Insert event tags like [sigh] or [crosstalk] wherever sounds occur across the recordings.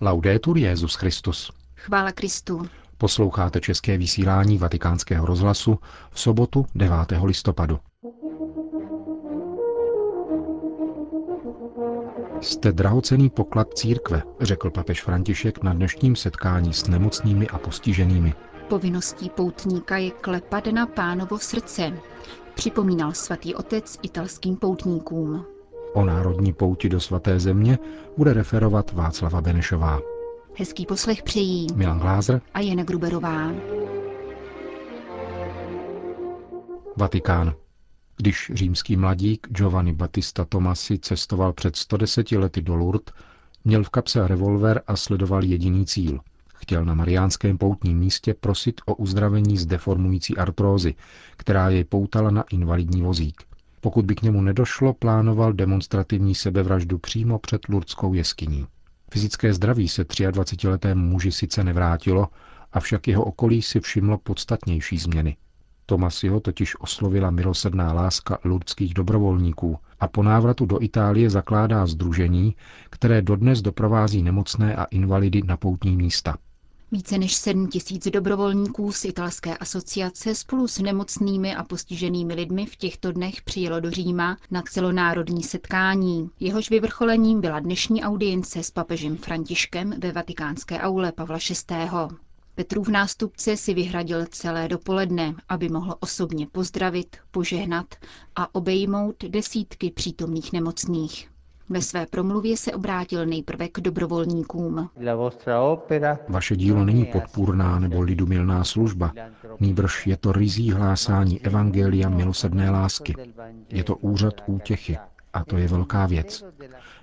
Laudetur Jezus Christus. Chvála Kristu. Posloucháte české vysílání Vatikánského rozhlasu v sobotu 9. listopadu. Jste drahocený poklad církve, řekl papež František na dnešním setkání s nemocnými a postiženými. Povinností poutníka je klepat na pánovo srdce, připomínal svatý otec italským poutníkům. O národní pouti do svaté země bude referovat Václava Benešová. Hezký poslech přejí Milan Glázer a Jana Gruberová. Vatikán. Když římský mladík Giovanni Battista Tomasi cestoval před 110 lety do Lourdes, měl v kapse revolver a sledoval jediný cíl. Chtěl na mariánském poutním místě prosit o uzdravení z deformující artrózy, která jej poutala na invalidní vozík. Pokud by k němu nedošlo, plánoval demonstrativní sebevraždu přímo před Lurdskou jeskyní. Fyzické zdraví se 23-letému muži sice nevrátilo, avšak jeho okolí si všimlo podstatnější změny. Tomasiho totiž oslovila milosrdná láska lurdských dobrovolníků a po návratu do Itálie zakládá združení, které dodnes doprovází nemocné a invalidy na poutní místa. Více než 7 tisíc dobrovolníků z italské asociace spolu s nemocnými a postiženými lidmi v těchto dnech přijelo do Říma na celonárodní setkání. Jehož vyvrcholením byla dnešní audience s papežem Františkem ve vatikánské aule Pavla VI. Petrův nástupce si vyhradil celé dopoledne, aby mohl osobně pozdravit, požehnat a obejmout desítky přítomných nemocných. Ve své promluvě se obrátil nejprve k dobrovolníkům. Vaše dílo není podpůrná nebo lidumilná služba, nýbrž je to rizí hlásání Evangelia milosedné lásky. Je to úřad útěchy a to je velká věc.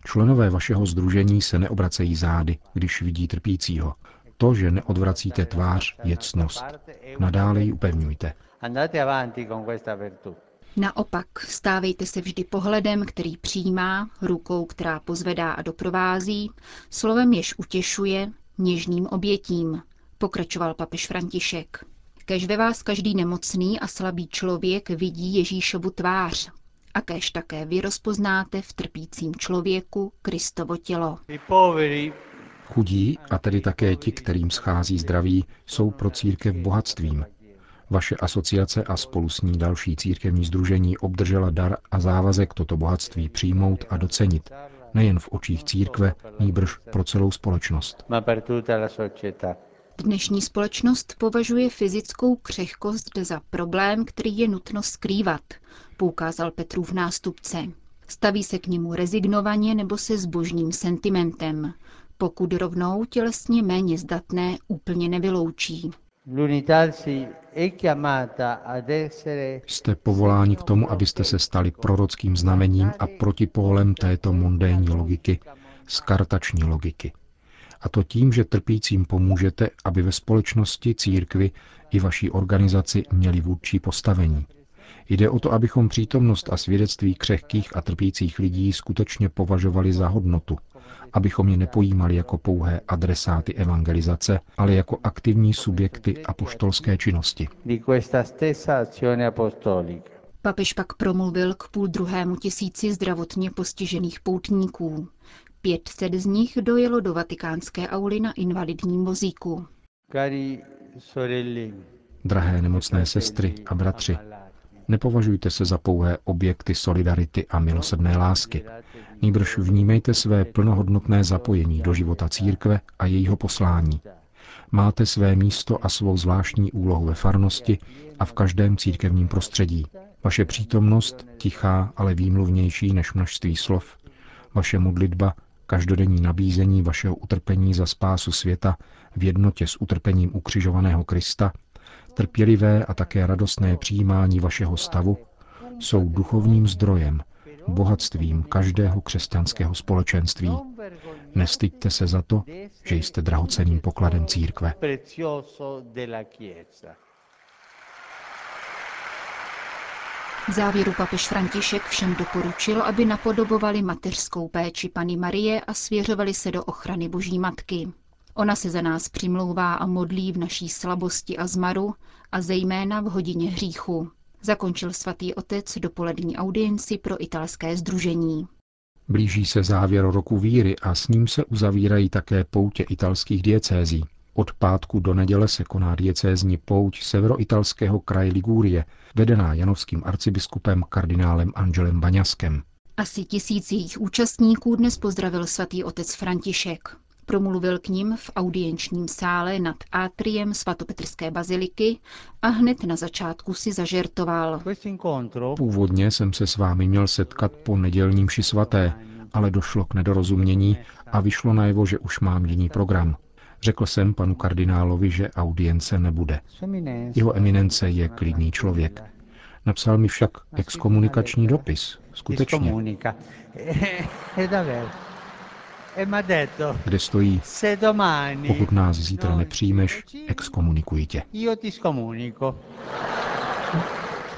Členové vašeho združení se neobracejí zády, když vidí trpícího. To, že neodvracíte tvář, je cnost. Nadále ji upevňujte. Naopak, stávejte se vždy pohledem, který přijímá, rukou, která pozvedá a doprovází, slovem jež utěšuje, něžným obětím, pokračoval papež František. Kež ve vás každý nemocný a slabý člověk vidí Ježíšovu tvář. A kež také vy rozpoznáte v trpícím člověku Kristovo tělo. Chudí, a tedy také ti, kterým schází zdraví, jsou pro církev bohatstvím. Vaše asociace a spolu s ní další církevní združení obdržela dar a závazek toto bohatství přijmout a docenit, nejen v očích církve, nýbrž pro celou společnost. Dnešní společnost považuje fyzickou křehkost za problém, který je nutno skrývat, poukázal Petrův nástupce. Staví se k němu rezignovaně nebo se zbožným sentimentem, pokud rovnou tělesně méně zdatné úplně nevyloučí. Jste povoláni k tomu, abyste se stali prorockým znamením a protipólem této mundénní logiky, skartační logiky. A to tím, že trpícím pomůžete, aby ve společnosti, církvi i vaší organizaci měli vůdčí postavení. Jde o to, abychom přítomnost a svědectví křehkých a trpících lidí skutečně považovali za hodnotu, abychom je nepojímali jako pouhé adresáty evangelizace, ale jako aktivní subjekty apoštolské činnosti. Papež pak promluvil k půl druhému tisíci zdravotně postižených poutníků. 500 z nich dojelo do vatikánské auly na invalidním vozíku. Drahé nemocné sestry a bratři, Nepovažujte se za pouhé objekty solidarity a milosrdné lásky. Nýbrž vnímejte své plnohodnotné zapojení do života církve a jejího poslání. Máte své místo a svou zvláštní úlohu ve farnosti a v každém církevním prostředí. Vaše přítomnost, tichá, ale výmluvnější než množství slov, vaše modlitba, každodenní nabízení vašeho utrpení za spásu světa v jednotě s utrpením ukřižovaného Krista – trpělivé a také radostné přijímání vašeho stavu jsou duchovním zdrojem, bohatstvím každého křesťanského společenství. Nestyďte se za to, že jste drahoceným pokladem církve. V závěru papež František všem doporučil, aby napodobovali mateřskou péči Pany Marie a svěřovali se do ochrany Boží Matky. Ona se za nás přimlouvá a modlí v naší slabosti a zmaru a zejména v hodině hříchu. Zakončil svatý otec dopolední audienci pro italské združení. Blíží se závěr roku víry a s ním se uzavírají také poutě italských diecézí. Od pátku do neděle se koná diecézní pouť severoitalského kraje Ligúrie, vedená janovským arcibiskupem kardinálem Angelem Baňaskem. Asi tisíc jejich účastníků dnes pozdravil svatý otec František. Promluvil k ním v audienčním sále nad atriem svatopetrské baziliky a hned na začátku si zažertoval. Původně jsem se s vámi měl setkat po nedělním ši svaté, ale došlo k nedorozumění a vyšlo najevo, že už mám jiný program. Řekl jsem panu kardinálovi, že audience nebude. Jeho eminence je klidný člověk. Napsal mi však exkomunikační dopis. Skutečně. [laughs] Kde stojí, pokud nás zítra nepřijmeš, exkomunikuji tě.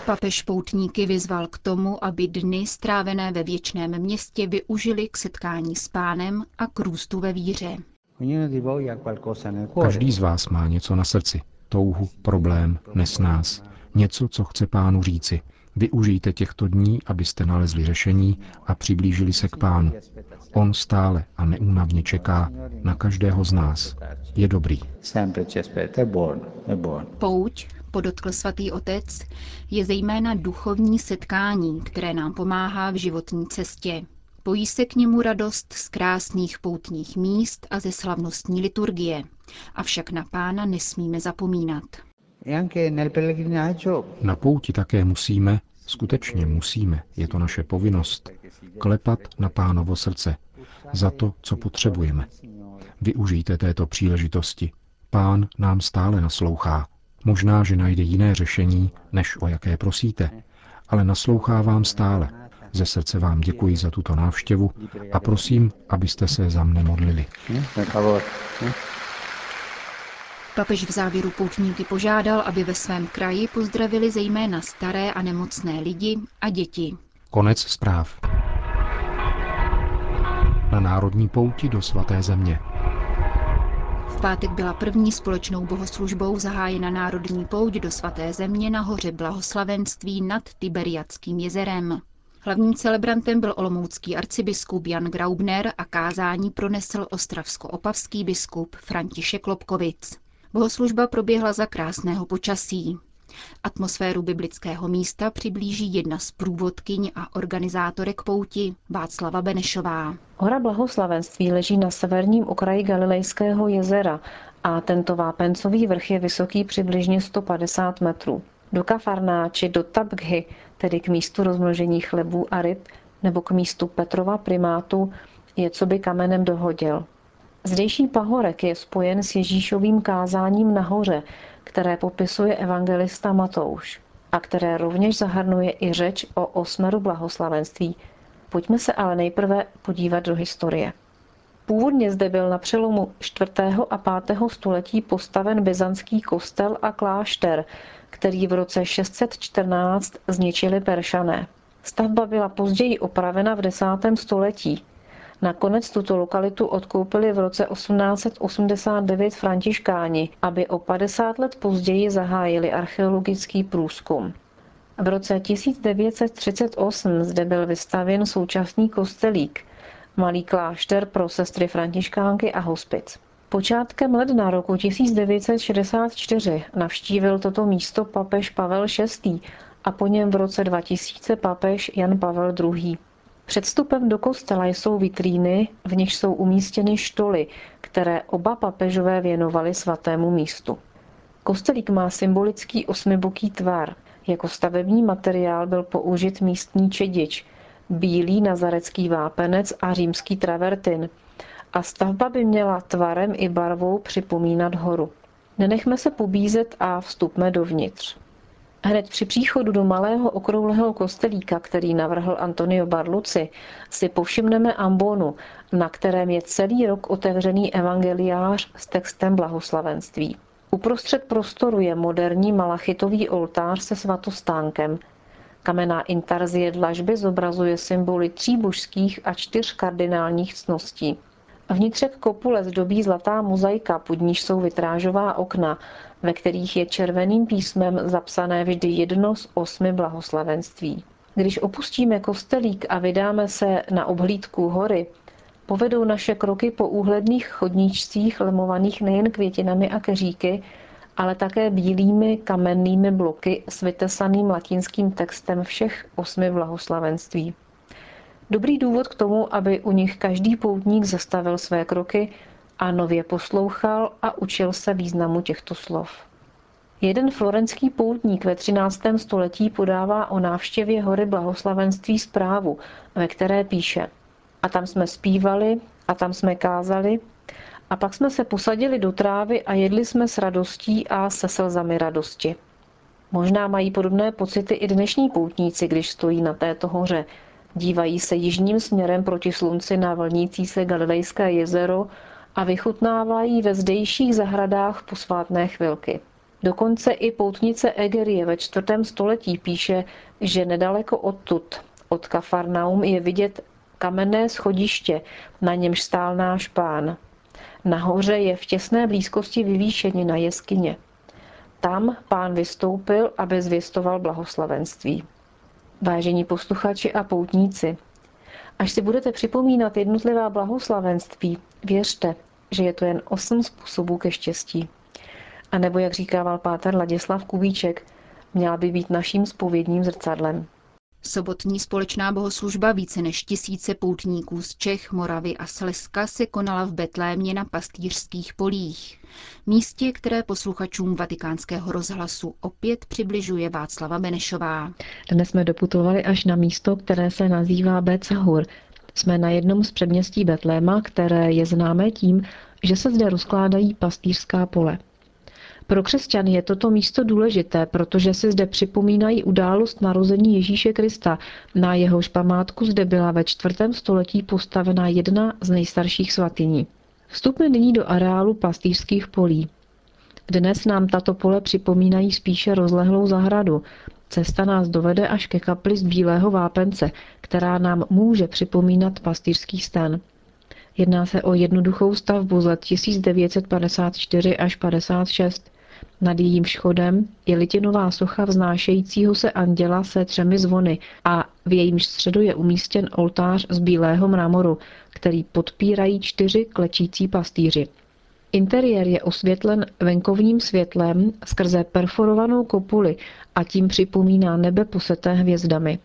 Papež poutníky vyzval k tomu, aby dny strávené ve věčném městě využili k setkání s pánem a k růstu ve víře. Každý z vás má něco na srdci. Touhu, problém, nesnás. Něco, co chce pánu říci. Využijte těchto dní, abyste nalezli řešení a přiblížili se k pánu. On stále a neúnavně čeká na každého z nás. Je dobrý. Pouť, podotkl svatý otec, je zejména duchovní setkání, které nám pomáhá v životní cestě. Pojí se k němu radost z krásných poutních míst a ze slavnostní liturgie. Avšak na pána nesmíme zapomínat. Na pouti také musíme, skutečně musíme, je to naše povinnost, klepat na pánovo srdce za to, co potřebujeme. Využijte této příležitosti. Pán nám stále naslouchá. Možná, že najde jiné řešení, než o jaké prosíte, ale naslouchá vám stále. Ze srdce vám děkuji za tuto návštěvu a prosím, abyste se za mne modlili. Papež v závěru poutníky požádal, aby ve svém kraji pozdravili zejména staré a nemocné lidi a děti. Konec zpráv. Na národní pouti do svaté země. V pátek byla první společnou bohoslužbou zahájena národní pouť do svaté země na hoře Blahoslavenství nad Tiberiackým jezerem. Hlavním celebrantem byl olomoucký arcibiskup Jan Graubner a kázání pronesl ostravsko-opavský biskup František Lobkovic. Bohoslužba proběhla za krásného počasí. Atmosféru biblického místa přiblíží jedna z průvodkyň a organizátorek pouti Václava Benešová. Hora Blahoslavenství leží na severním okraji Galilejského jezera a tento vápencový vrch je vysoký přibližně 150 metrů. Do Kafarná či do Tabghy, tedy k místu rozmnožení chlebů a ryb, nebo k místu Petrova primátu, je co by kamenem dohodil. Zdejší pahorek je spojen s Ježíšovým kázáním nahoře, které popisuje evangelista Matouš a které rovněž zahrnuje i řeč o osmeru blahoslavenství. Pojďme se ale nejprve podívat do historie. Původně zde byl na přelomu 4. a 5. století postaven byzantský kostel a klášter, který v roce 614 zničili Peršané. Stavba byla později opravena v 10. století. Nakonec tuto lokalitu odkoupili v roce 1889 františkáni, aby o 50 let později zahájili archeologický průzkum. V roce 1938 zde byl vystavěn současný kostelík, malý klášter pro sestry františkánky a hospic. Počátkem ledna roku 1964 navštívil toto místo papež Pavel VI. a po něm v roce 2000 papež Jan Pavel II. Před vstupem do kostela jsou vitríny, v nich jsou umístěny štoly, které oba papežové věnovali svatému místu. Kostelík má symbolický osmiboký tvar. Jako stavební materiál byl použit místní čedič, bílý nazarecký vápenec a římský travertin. A stavba by měla tvarem i barvou připomínat horu. Nenechme se pobízet a vstupme dovnitř. Hned při příchodu do malého okrouhlého kostelíka, který navrhl Antonio Barluci, si povšimneme ambonu, na kterém je celý rok otevřený evangeliář s textem blahoslavenství. Uprostřed prostoru je moderní malachitový oltář se svatostánkem. Kamenná intarzie dlažby zobrazuje symboly tří božských a čtyř kardinálních cností. Vnitřek kopule zdobí zlatá mozaika, pod níž jsou vitrážová okna, ve kterých je červeným písmem zapsané vždy jedno z osmi blahoslavenství. Když opustíme kostelík a vydáme se na obhlídku hory, povedou naše kroky po úhledných chodníčcích lemovaných nejen květinami a keříky, ale také bílými kamennými bloky s vytesaným latinským textem všech osmi blahoslavenství. Dobrý důvod k tomu, aby u nich každý poutník zastavil své kroky a nově poslouchal a učil se významu těchto slov. Jeden florenský poutník ve 13. století podává o návštěvě hory blahoslavenství zprávu, ve které píše A tam jsme zpívali, a tam jsme kázali, a pak jsme se posadili do trávy a jedli jsme s radostí a se slzami radosti. Možná mají podobné pocity i dnešní poutníci, když stojí na této hoře. Dívají se jižním směrem proti slunci na vlnící se Galilejské jezero a vychutnávají ve zdejších zahradách posvátné chvilky. Dokonce i poutnice Egerie ve čtvrtém století píše, že nedaleko odtud, od Kafarnaum, je vidět kamenné schodiště, na němž stál náš pán. Nahoře je v těsné blízkosti vyvýšenina jeskyně. Tam pán vystoupil, aby zvěstoval blahoslavenství. Vážení posluchači a poutníci, až si budete připomínat jednotlivá blahoslavenství, věřte, že je to jen osm způsobů ke štěstí. A nebo, jak říkával páter Ladislav Kubíček, měla by být naším spovědním zrcadlem. Sobotní společná bohoslužba více než tisíce poutníků z Čech, Moravy a Slezska se konala v Betlémě na pastýřských polích. Místě, které posluchačům vatikánského rozhlasu opět přibližuje Václava Benešová. Dnes jsme doputovali až na místo, které se nazývá Becahur. Jsme na jednom z předměstí Betléma, které je známé tím, že se zde rozkládají pastýřská pole. Pro křesťany je toto místo důležité, protože si zde připomínají událost narození Ježíše Krista. Na jehož památku zde byla ve čtvrtém století postavena jedna z nejstarších svatyní. Vstupme nyní do areálu pastýřských polí. Dnes nám tato pole připomínají spíše rozlehlou zahradu. Cesta nás dovede až ke kapli z bílého vápence, která nám může připomínat pastýřský stan. Jedná se o jednoduchou stavbu z let 1954 až 56. Nad jejím schodem je litinová socha vznášejícího se anděla se třemi zvony a v jejím středu je umístěn oltář z bílého mramoru, který podpírají čtyři klečící pastýři. Interiér je osvětlen venkovním světlem skrze perforovanou kopuli a tím připomíná nebe poseté hvězdami.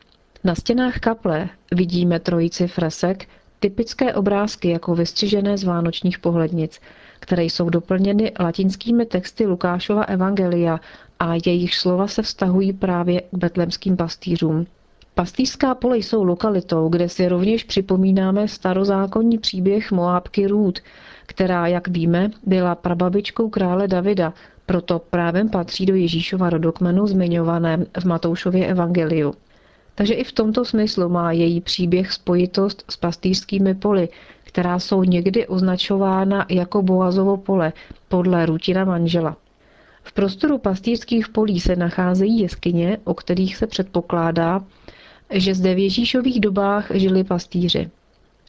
Na stěnách kaple vidíme trojici fresek, typické obrázky jako vystřižené z vánočních pohlednic – které jsou doplněny latinskými texty Lukášova Evangelia a jejich slova se vztahují právě k betlemským pastýřům. Pastýřská pole jsou lokalitou, kde si rovněž připomínáme starozákonní příběh Moábky Růd, která, jak víme, byla prababičkou krále Davida, proto právem patří do Ježíšova rodokmenu zmiňovaném v Matoušově evangeliu. Takže i v tomto smyslu má její příběh spojitost s pastýřskými poli, která jsou někdy označována jako Boazovo pole podle rutina manžela. V prostoru pastýřských polí se nacházejí jeskyně, o kterých se předpokládá, že zde v Ježíšových dobách žili pastýři.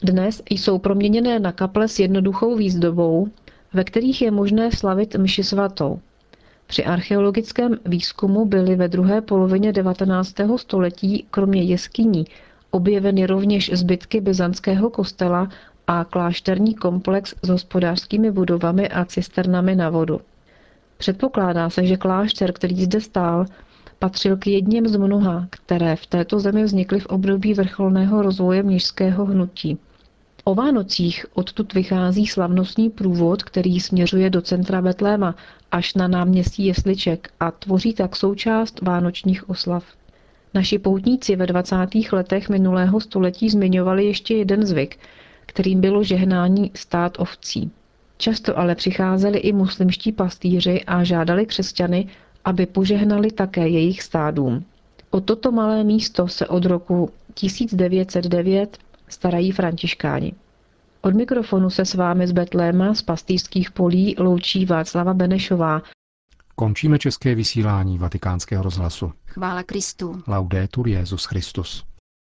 Dnes jsou proměněné na kaple s jednoduchou výzdobou, ve kterých je možné slavit mši svatou. Při archeologickém výzkumu byly ve druhé polovině 19. století kromě jeskyní objeveny rovněž zbytky byzantského kostela a klášterní komplex s hospodářskými budovami a cisternami na vodu. Předpokládá se, že klášter, který zde stál, patřil k jedním z mnoha, které v této zemi vznikly v období vrcholného rozvoje měžského hnutí. O Vánocích odtud vychází slavnostní průvod, který směřuje do centra Betléma až na náměstí Jesliček a tvoří tak součást vánočních oslav. Naši poutníci ve 20. letech minulého století zmiňovali ještě jeden zvyk, kterým bylo žehnání stát ovcí. Často ale přicházeli i muslimští pastýři a žádali křesťany, aby požehnali také jejich stádům. O toto malé místo se od roku 1909 starají františkáni. Od mikrofonu se s vámi z Betléma z pastýřských polí loučí Václava Benešová. Končíme české vysílání vatikánského rozhlasu. Chvála Kristu. Laudetur Jezus Christus.